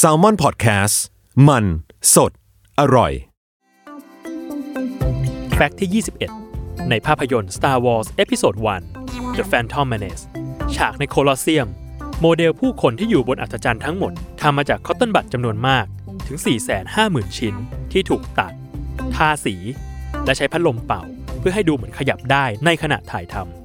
s a l ม o n PODCAST มัน สด อร่อย แฟกต์ที่ 21 ในภาพยนตร์ Star Wars Episode 1 The Phantom Menace ฉากในโคลอสเซียม โมเดลผู้คนที่อยู่บนอัศจรรย์ทั้งหมดทำมาจากคอตตอนบัตจำนวนมากถึง 450,000 ชิ้นที่ถูกตัด ทาสี และใช้พัดลมเป่า เพื่อให้ดูเหมือนขยับได้ในขณะถ่ายทำ